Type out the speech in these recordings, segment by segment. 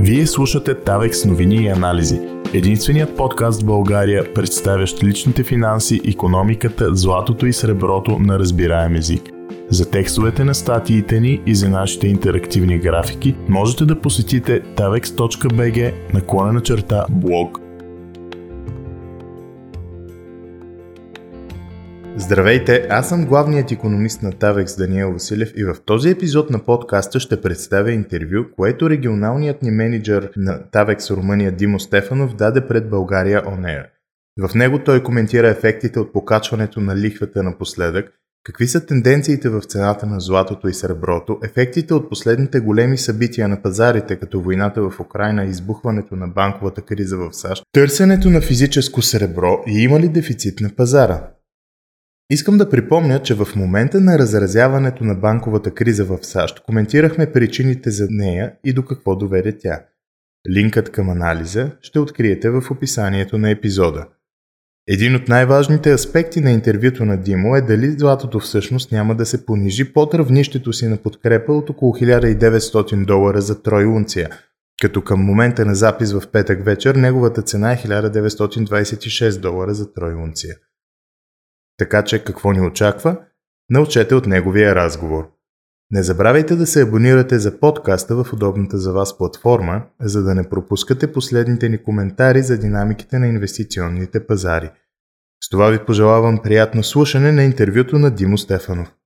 Вие слушате Тавекс новини и анализи. Единственият подкаст в България, представящ личните финанси, економиката, златото и среброто на разбираем език. За текстовете на статиите ни и за нашите интерактивни графики можете да посетите tavex.bg наклона черта блог. Здравейте, аз съм главният економист на Тавекс Даниел Василев и в този епизод на подкаста ще представя интервю, което регионалният ни менеджер на Тавекс Румъния Димо Стефанов даде пред България On Air. В него той коментира ефектите от покачването на лихвата напоследък, какви са тенденциите в цената на златото и среброто, ефектите от последните големи събития на пазарите, като войната в Украина и избухването на банковата криза в САЩ, търсенето на физическо сребро и има ли дефицит на пазара? Искам да припомня, че в момента на разразяването на банковата криза в САЩ коментирахме причините за нея и до какво доведе тя. Линкът към анализа ще откриете в описанието на епизода. Един от най-важните аспекти на интервюто на Димо е дали златото всъщност няма да се понижи под равнището си на подкрепа от около 1900 долара за трой унция, като към момента на запис в петък вечер неговата цена е 1926 долара за трой унция. Така че какво ни очаква? Научете от неговия разговор. Не забравяйте да се абонирате за подкаста в удобната за вас платформа, за да не пропускате последните ни коментари за динамиките на инвестиционните пазари. С това ви пожелавам приятно слушане на интервюто на Димо Стефанов.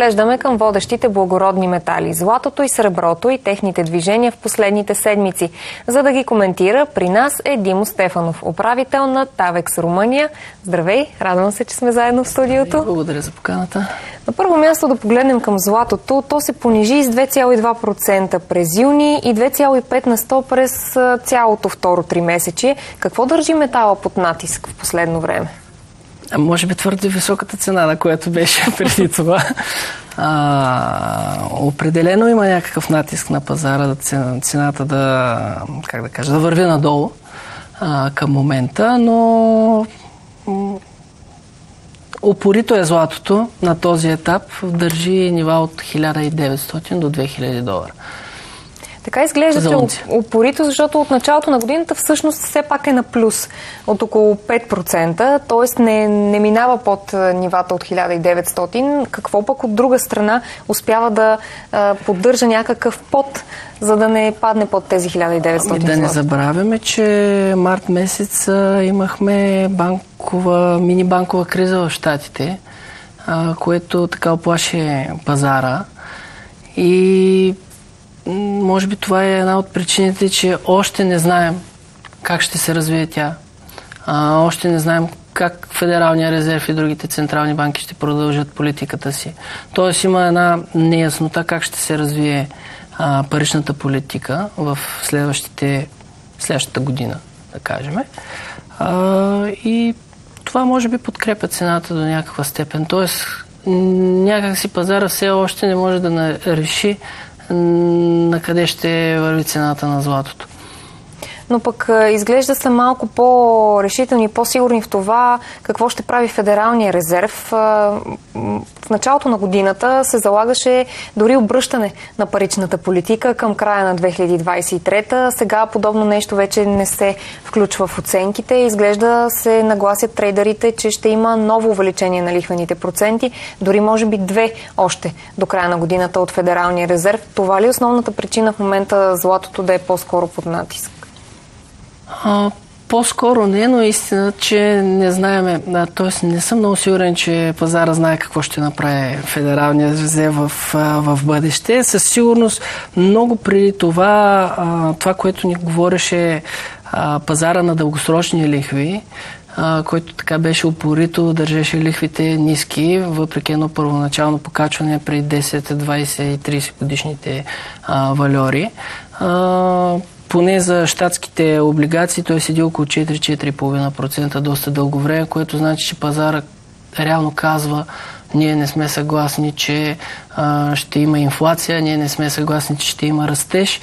Поглеждаме към водещите благородни метали – златото и среброто и техните движения в последните седмици. За да ги коментира, при нас е Димо Стефанов, управител на Тавекс Румъния. Здравей, радвам се, че сме заедно в студиото. Благодаря за поканата. На първо място да погледнем към златото. То се понижи с 2,2% през юни и 2,5 на 100 през цялото второ три месече. Какво държи метала под натиск в последно време? Може би твърде високата цена, на която беше преди това. А, определено има някакъв натиск на пазара, да цената да, как да кажа, да върви надолу а, към момента, но Опорито е златото на този етап, държи нива от 1900 до 2000 долара. Така изглежда, упорито, защото от началото на годината всъщност все пак е на плюс от около 5%, т.е. Не, не минава под нивата от 1900. Какво пък от друга страна успява да а, поддържа някакъв пот, за да не падне под тези 1900? Ами да не забравяме, че март месец имахме банкова, мини-банкова криза в Штатите, а, което така оплаше пазара. И може би това е една от причините, че още не знаем как ще се развие тя. А, още не знаем как Федералния резерв и другите централни банки ще продължат политиката си. Тоест има една неяснота как ще се развие а, паричната политика в следващите, следващата година, да кажем. А, и това може би подкрепя цената до някаква степен. Тоест някакси пазара все още не може да реши на къде ще върви цената на златото. Но пък изглежда са малко по-решителни, по-сигурни в това какво ще прави Федералния резерв. В началото на годината се залагаше дори обръщане на паричната политика към края на 2023. Сега подобно нещо вече не се включва в оценките. Изглежда се нагласят трейдерите, че ще има ново увеличение на лихвените проценти, дори може би две още до края на годината от Федералния резерв. Това ли е основната причина в момента златото да е по-скоро под натиск? А, по-скоро не, но истина, че не знаеме, да, т.е. не съм много сигурен, че пазара знае какво ще направи Федералния резерв в, в бъдеще. Със сигурност много преди това, това, което ни говореше пазара на дългосрочни лихви, който така беше упорито, държеше лихвите ниски, въпреки едно първоначално покачване при 10, 20 и 30 годишните. А, поне за щатските облигации той седи около 4-4,5% доста дълго време, което значи, че пазара реално казва ние не сме съгласни, че а, ще има инфлация, ние не сме съгласни, че ще има растеж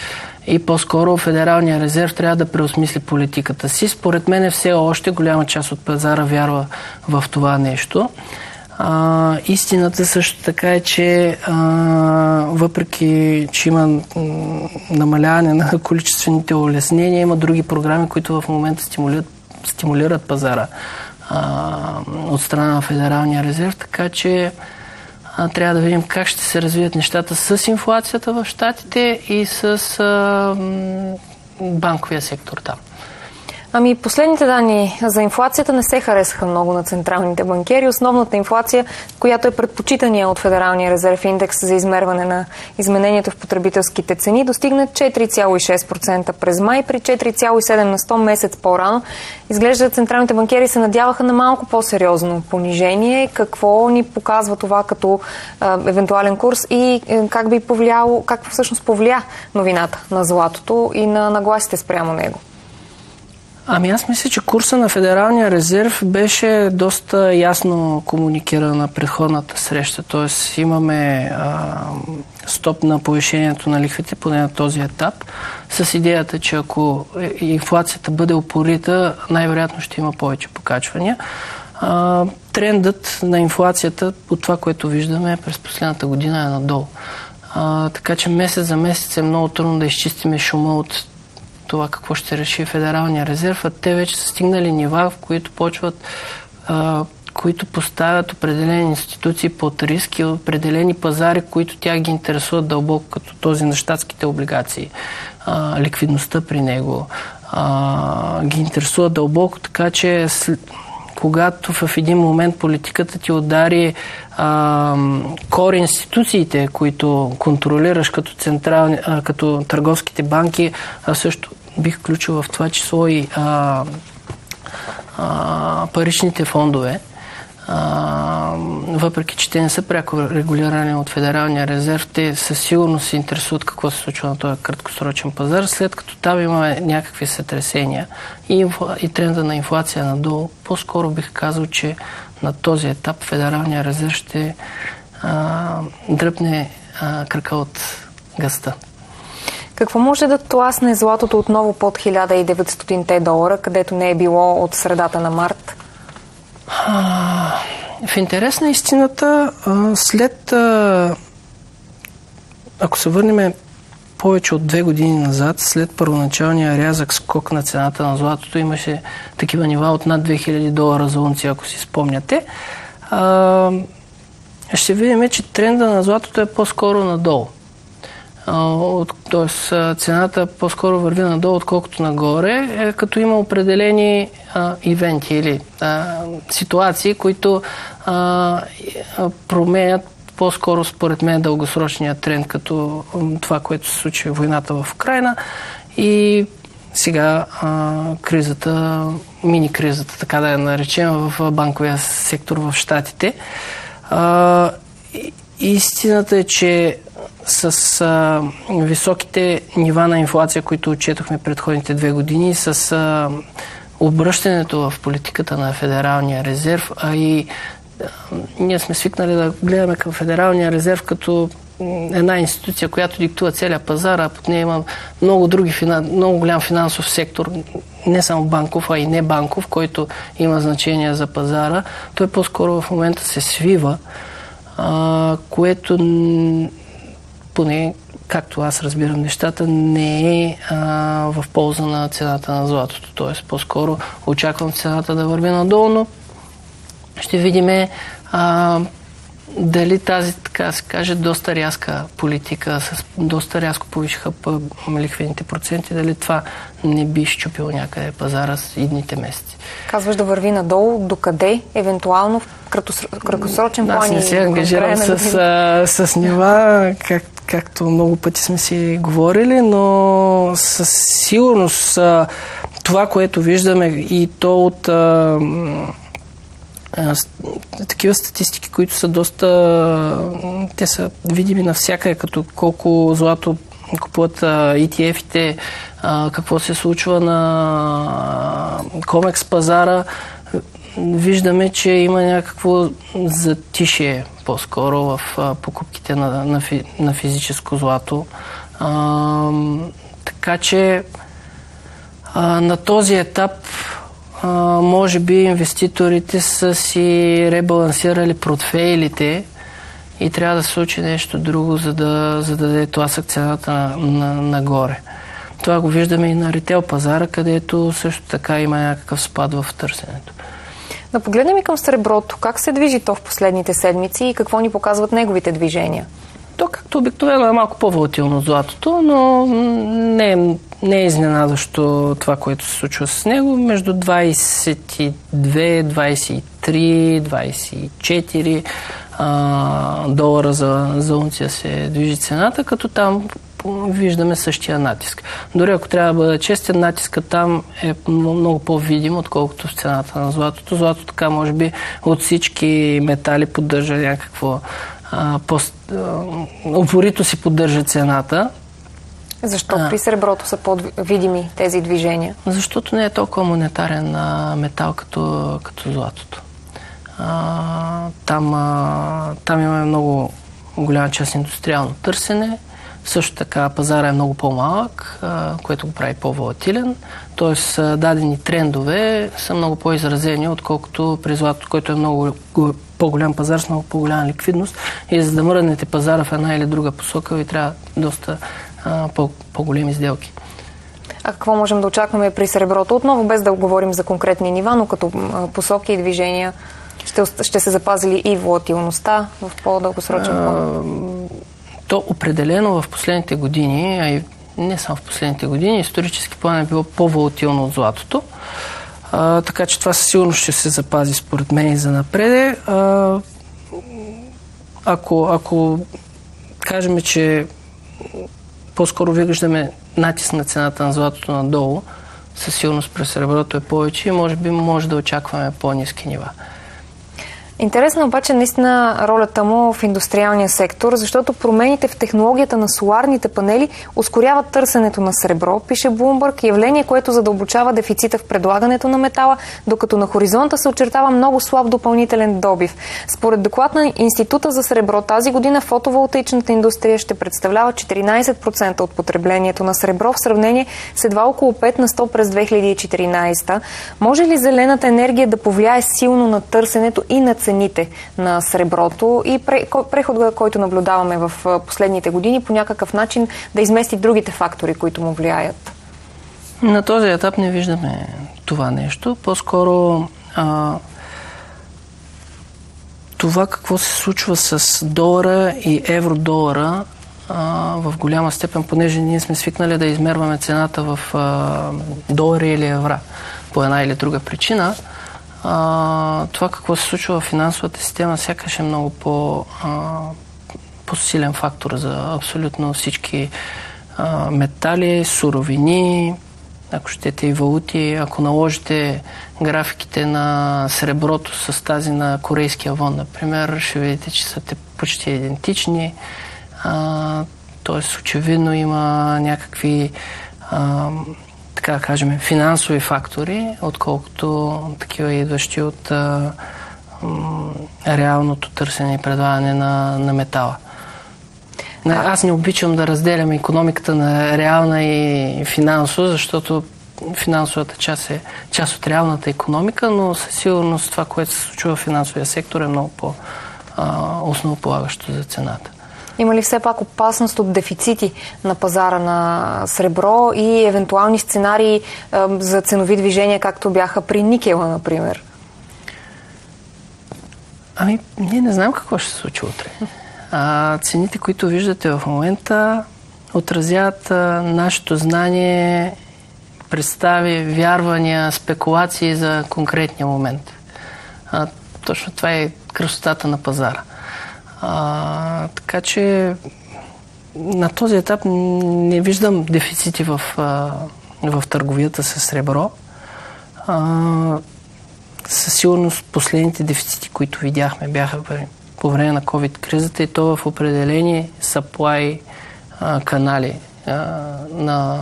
и по-скоро Федералния резерв трябва да преосмисли политиката си. Според мен все още голяма част от пазара вярва в това нещо. А, истината също така е, че а, въпреки, че има намаляване на количествените улеснения, има други програми, които в момента стимулират, стимулират пазара а, от страна на Федералния резерв, така че а, трябва да видим как ще се развият нещата с инфлацията в Штатите и с а, банковия сектор там. Ами последните данни за инфлацията не се харесаха много на централните банкери. Основната инфлация, която е предпочитания от Федералния резерв индекс за измерване на изменението в потребителските цени, достигна 4,6% през май при 4,7% на 100 месец по-рано. Изглежда централните банкери се надяваха на малко по-сериозно понижение. Какво ни показва това като а, евентуален курс и е, как би повлияло, как всъщност повлия новината на златото и на нагласите спрямо него? Ами аз мисля, че курса на Федералния резерв беше доста ясно комуникиран на предходната среща. Тоест имаме а, стоп на повишението на лихвите, поне на този етап, с идеята, че ако инфлацията бъде опорита, най-вероятно ще има повече покачвания. А, трендът на инфлацията, от това, което виждаме през последната година е надолу. А, така че месец за месец е много трудно да изчистиме шума от това какво ще реши Федералния резерв, а те вече са стигнали нива, в които почват които поставят определени институции под риск и определени пазари, които тя ги интересуват дълбоко, като този на щатските облигации, а, ликвидността при него, а, ги интересува дълбоко, така че след, когато в един момент политиката ти удари а, кор институциите, които контролираш като, централни, а, като търговските банки, а също бих включил в това число и а, а, паричните фондове, а, въпреки че те не са пряко регулирани от Федералния резерв, те със сигурност се интересуват какво се случва на този краткосрочен пазар, след като там има някакви сътресения и, и тренда на инфлация надолу. По-скоро бих казал, че на този етап Федералния резерв ще а, дръпне а, кръка от гъста. Какво може да тласне златото отново под 1900 долара, където не е било от средата на март? В интерес на истината, след ако се върнем повече от две години назад, след първоначалния рязък скок на цената на златото, имаше такива нива от над 2000 долара за унция, ако си спомняте. Ще видим, че тренда на златото е по-скоро надолу т.е. цената по-скоро върви надолу, отколкото нагоре, е, като има определени а, ивенти или а, ситуации, които а, променят по-скоро според мен дългосрочния тренд, като това, което се случи войната в Украина и сега а, кризата, мини-кризата, така да я наречем, в банковия сектор в Штатите. А, истината е, че с а, високите нива на инфлация, които отчетохме предходните две години, с а, обръщането в политиката на Федералния резерв, а и а, ние сме свикнали да гледаме към Федералния резерв като една институция, която диктува целият пазар, а под нея има много други, много голям финансов сектор, не само банков, а и не банков, който има значение за пазара. Той по-скоро в момента се свива, а, което поне както аз разбирам нещата, не е а, в полза на цената на златото. Тоест, по-скоро очаквам цената да върви надолу, но ще видим дали тази, така се каже, доста рязка политика, с доста рязко повишиха лихвените проценти, дали това не би щупило някъде пазара с идните месеци. Казваш да върви надолу, докъде, евентуално в краткосрочен план? Аз не се ангажирам с, с, с нива, как, както много пъти сме си говорили, но със сигурност това, което виждаме и то от а, а, такива статистики, които са доста... Те са видими навсякъде, като колко злато купуват ETF-ите, какво се случва на комекс пазара. Виждаме, че има някакво затишие по-скоро в а, покупките на, на, на физическо злато. А, така че а, на този етап а, може би инвеститорите са си ребалансирали портфейлите и трябва да се случи нещо друго, за да, за да даде тласък цената на, на, нагоре. Това го виждаме и на рител пазара, където също така има някакъв спад в търсенето. Да погледнем и към среброто. Как се движи то в последните седмици и какво ни показват неговите движения? То, както обикновено, е малко по-волатилно златото, но не е, не е изненадващо това, което се случва с него. Между 22, 23, 24 а, долара за, за унция се движи цената, като там виждаме същия натиск. Дори ако трябва да бъде честен, натиска там е много по-видим, отколкото в цената на златото. Злато така, може би, от всички метали поддържа някакво упорито си поддържа цената. Защо а, при среброто са по-видими тези движения? Защото не е толкова монетарен а, метал като, като златото. А, там, а, там имаме много голяма част индустриално търсене. Също така пазара е много по-малък, което го прави по-волатилен. Тоест дадени трендове са много по-изразени, отколкото при златото, който е много по-голям пазар с много по-голяма ликвидност. И за да мръднете пазара в една или друга посока, ви трябва доста по-големи сделки. А какво можем да очакваме при среброто? Отново без да говорим за конкретни нива, но като посоки и движения ще, ще се запази ли и волатилността в по-дългосрочен план? То определено в последните години, а и не само в последните години, исторически план е било по-волатилно от златото. А, така че това със сигурност ще се запази според мен и за напреде. А, ако, ако кажем, че по-скоро виждаме натиск на цената на златото надолу, със сигурност през среброто е повече и може би може да очакваме по-низки нива. Интересна обаче наистина ролята му в индустриалния сектор, защото промените в технологията на соларните панели ускоряват търсенето на сребро, пише Блумбърг, явление, което задълбочава дефицита в предлагането на метала, докато на хоризонта се очертава много слаб допълнителен добив. Според доклад на Института за сребро, тази година фотоволтаичната индустрия ще представлява 14% от потреблението на сребро в сравнение с едва около 5 на 100 през 2014. Може ли зелената енергия да повлияе силно на търсенето и на цените на среброто и прехода, който наблюдаваме в последните години, по някакъв начин да измести другите фактори, които му влияят? На този етап не виждаме това нещо. По-скоро а, това какво се случва с долара и евро-долара в голяма степен, понеже ние сме свикнали да измерваме цената в а, долари или евра по една или друга причина, а, това какво се случва в финансовата система сякаш е много по, а, по-силен фактор за абсолютно всички а, метали, суровини, ако щете и валути. Ако наложите графиките на среброто с тази на корейския вон, например, ще видите, че са те почти идентични. Тоест, очевидно има някакви а, така кажем, финансови фактори, отколкото такива идващи от а, м, реалното търсене и предлагане на, на метала. Аз не обичам да разделям економиката на реална и финансова, защото финансовата част е част от реалната економика, но със сигурност това, което се случва в финансовия сектор е много по-основополагащо за цената. Има ли все пак опасност от дефицити на пазара на сребро и евентуални сценарии за ценови движения, както бяха при никела, например? Ами, ние не знаем какво ще се случи утре. А, цените, които виждате в момента, отразяват а, нашето знание, представи, вярвания, спекулации за конкретния момент. А, точно това е красотата на пазара. А, така че на този етап не виждам дефицити в, в търговията с сребро. А, със сигурност последните дефицити, които видяхме, бяха по време на COVID-кризата и то в определени supply а, канали а, на,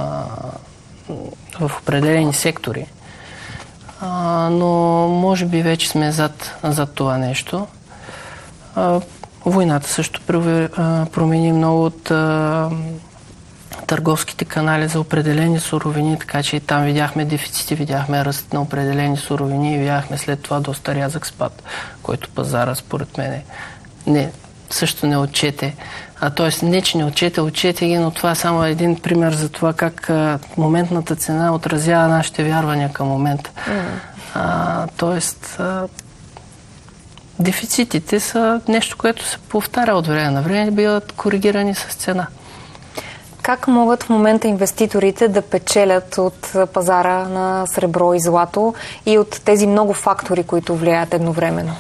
в определени сектори. А, но може би вече сме зад, зад това нещо. А, Войната също промени много от търговските канали за определени суровини, така че и там видяхме дефицити, видяхме ръст на определени суровини и видяхме след това доста рязък спад, който пазара според мен не, също не отчете. А т.е. не, че не отчете, отчете ги, но това е само един пример за това как а, моментната цена отразява нашите вярвания към момента. Mm. А, тоест, а, дефицитите са нещо, което се повтаря от време на време и биват коригирани с цена. Как могат в момента инвеститорите да печелят от пазара на сребро и злато и от тези много фактори, които влияят едновременно?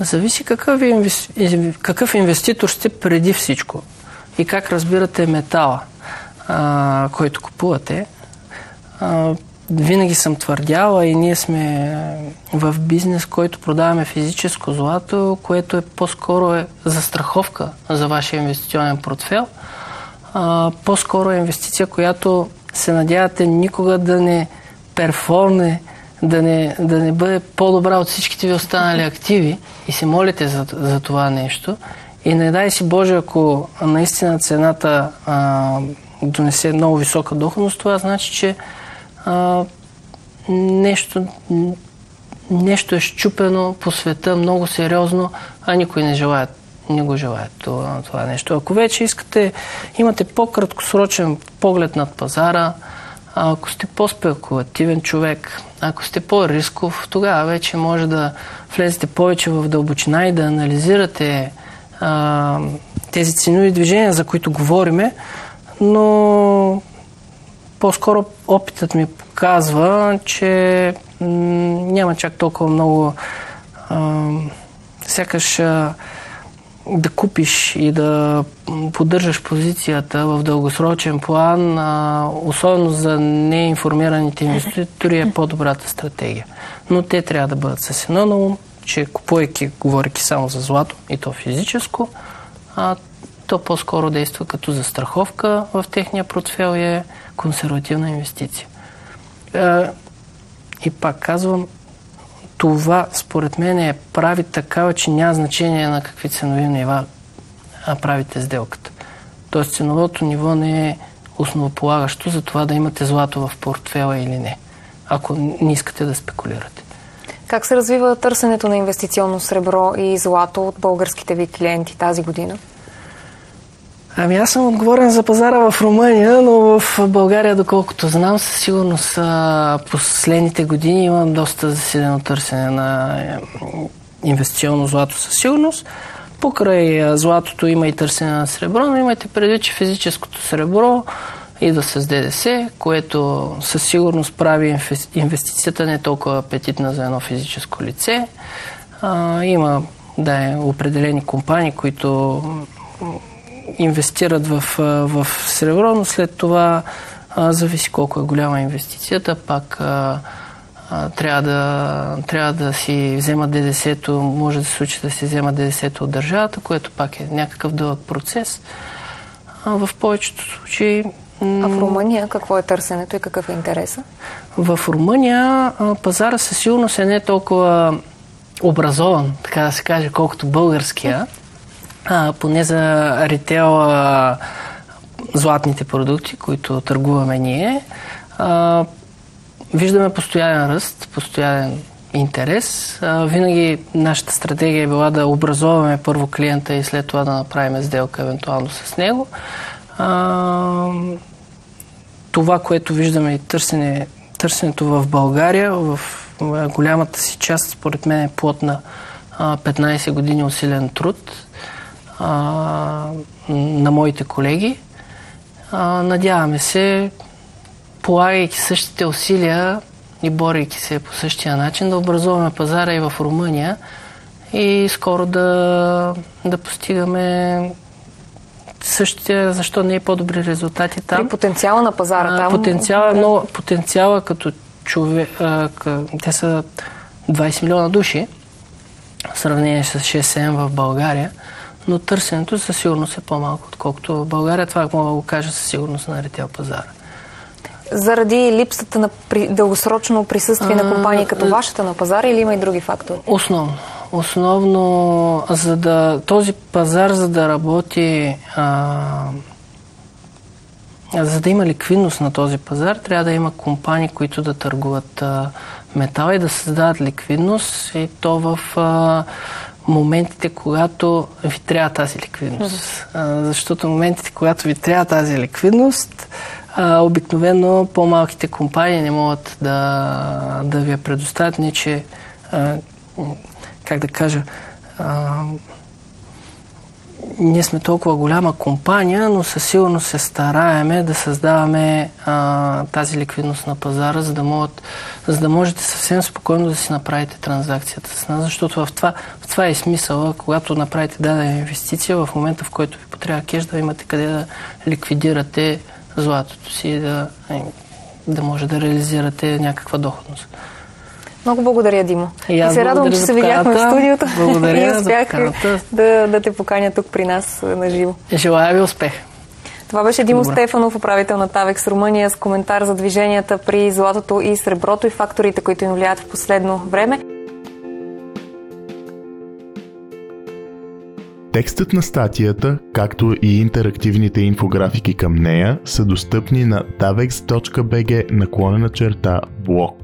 Зависи какъв, инвести... какъв инвеститор сте преди всичко и как разбирате метала, а, който купувате. А, винаги съм твърдяла и ние сме в бизнес, който продаваме физическо злато, което е по-скоро е застраховка за вашия инвестиционен портфел. А, по-скоро е инвестиция, която се надявате никога да не перформне, да не, да не бъде по-добра от всичките ви останали активи и се молите за, за това нещо. И не дай си Боже, ако наистина цената а, донесе много висока доходност, това значи, че а, нещо, нещо е щупено по света много сериозно, а никой не желая не го желая това, това нещо. Ако вече искате, имате по-краткосрочен поглед над пазара, ако сте по-спекулативен човек, ако сте по-рисков, тогава вече може да влезете повече в дълбочина и да анализирате а, тези ценови движения, за които говориме, но по-скоро опитът ми показва, че няма чак толкова много а, сякаш а, да купиш и да поддържаш позицията в дългосрочен план, а, особено за неинформираните инвеститори, е по-добрата стратегия. Но те трябва да бъдат с едно на ум, че купувайки, говоряки само за злато, и то физическо, а, то по-скоро действа като застраховка в техния портфел и е консервативна инвестиция. А, и пак казвам, това според мен е прави такава, че няма значение на какви ценови нива правите сделката. Тоест ценовото ниво не е основополагащо за това да имате злато в портфела или не, ако не искате да спекулирате. Как се развива търсенето на инвестиционно сребро и злато от българските ви клиенти тази година? Ами аз съм отговорен за пазара в Румъния, но в България, доколкото знам, със сигурност последните години имам доста засилено търсене на инвестиционно злато със сигурност. Покрай златото има и търсене на сребро, но имайте предвид, че физическото сребро идва с ДДС, което със сигурност прави инвестицията не толкова апетитна за едно физическо лице. А, има да е, определени компании, които инвестират в, в сребро, но след това а, зависи колко е голяма инвестицията, пак а, а, трябва, да, трябва да си взема ДДС-то, може да се случи да си взема ДДС-то от държавата, което пак е някакъв дълъг процес. А, в повечето случаи а в Румъния какво е търсенето и какъв е интереса? В Румъния пазара със сигурност е не толкова образован, така да се каже, колкото българския а, поне за ритейл а, златните продукти, които търгуваме ние, а, виждаме постоянен ръст, постоянен интерес. А, винаги нашата стратегия е била да образоваме първо клиента и след това да направим сделка евентуално с него. А, това, което виждаме и търсене, търсенето в България, в голямата си част, според мен е плод на 15 години усилен труд а, на моите колеги. А, надяваме се, полагайки същите усилия и борейки се по същия начин, да образуваме пазара и в Румъния и скоро да, да постигаме същите, защо не е по-добри резултати там. При потенциала на пазара там. Потенциала, но потенциала като човек, те са 20 милиона души, в сравнение с 6-7 в България но търсенето със сигурност е по-малко, отколкото в България. Това мога да го кажа със сигурност на ритейл пазара. Заради липсата на при... дългосрочно присъствие а, на компании като вашата на пазара или има и други фактори? Основно. основно за да, този пазар, за да работи, а, за да има ликвидност на този пазар, трябва да има компании, които да търгуват а, метал и да създават ликвидност и то в а, моментите, когато ви трябва тази ликвидност. А, защото моментите, когато ви трябва тази ликвидност, а, обикновено по-малките компании не могат да, да ви я предоставят. Не, че, а, как да кажа, а, ние сме толкова голяма компания, но със сигурност се стараеме да създаваме а, тази ликвидност на пазара, за да, могат, за да можете съвсем спокойно да си направите транзакцията с нас, защото в това, в това е смисъла, когато направите дадена инвестиция, в момента в който ви потрябва кеш, да имате къде да ликвидирате златото си и да, да може да реализирате някаква доходност. Много благодаря, Димо. И, и се радвам, че се видяхме в студиото благодаря и успях да, да те поканя тук при нас на живо. Желая ви успех! Това беше Димо Добре. Стефанов, управител на Тавекс Румъния, с коментар за движенията при златото и среброто и факторите, които им влияят в последно време. Текстът на статията, както и интерактивните инфографики към нея са достъпни на davex.bg наклонена черта блог.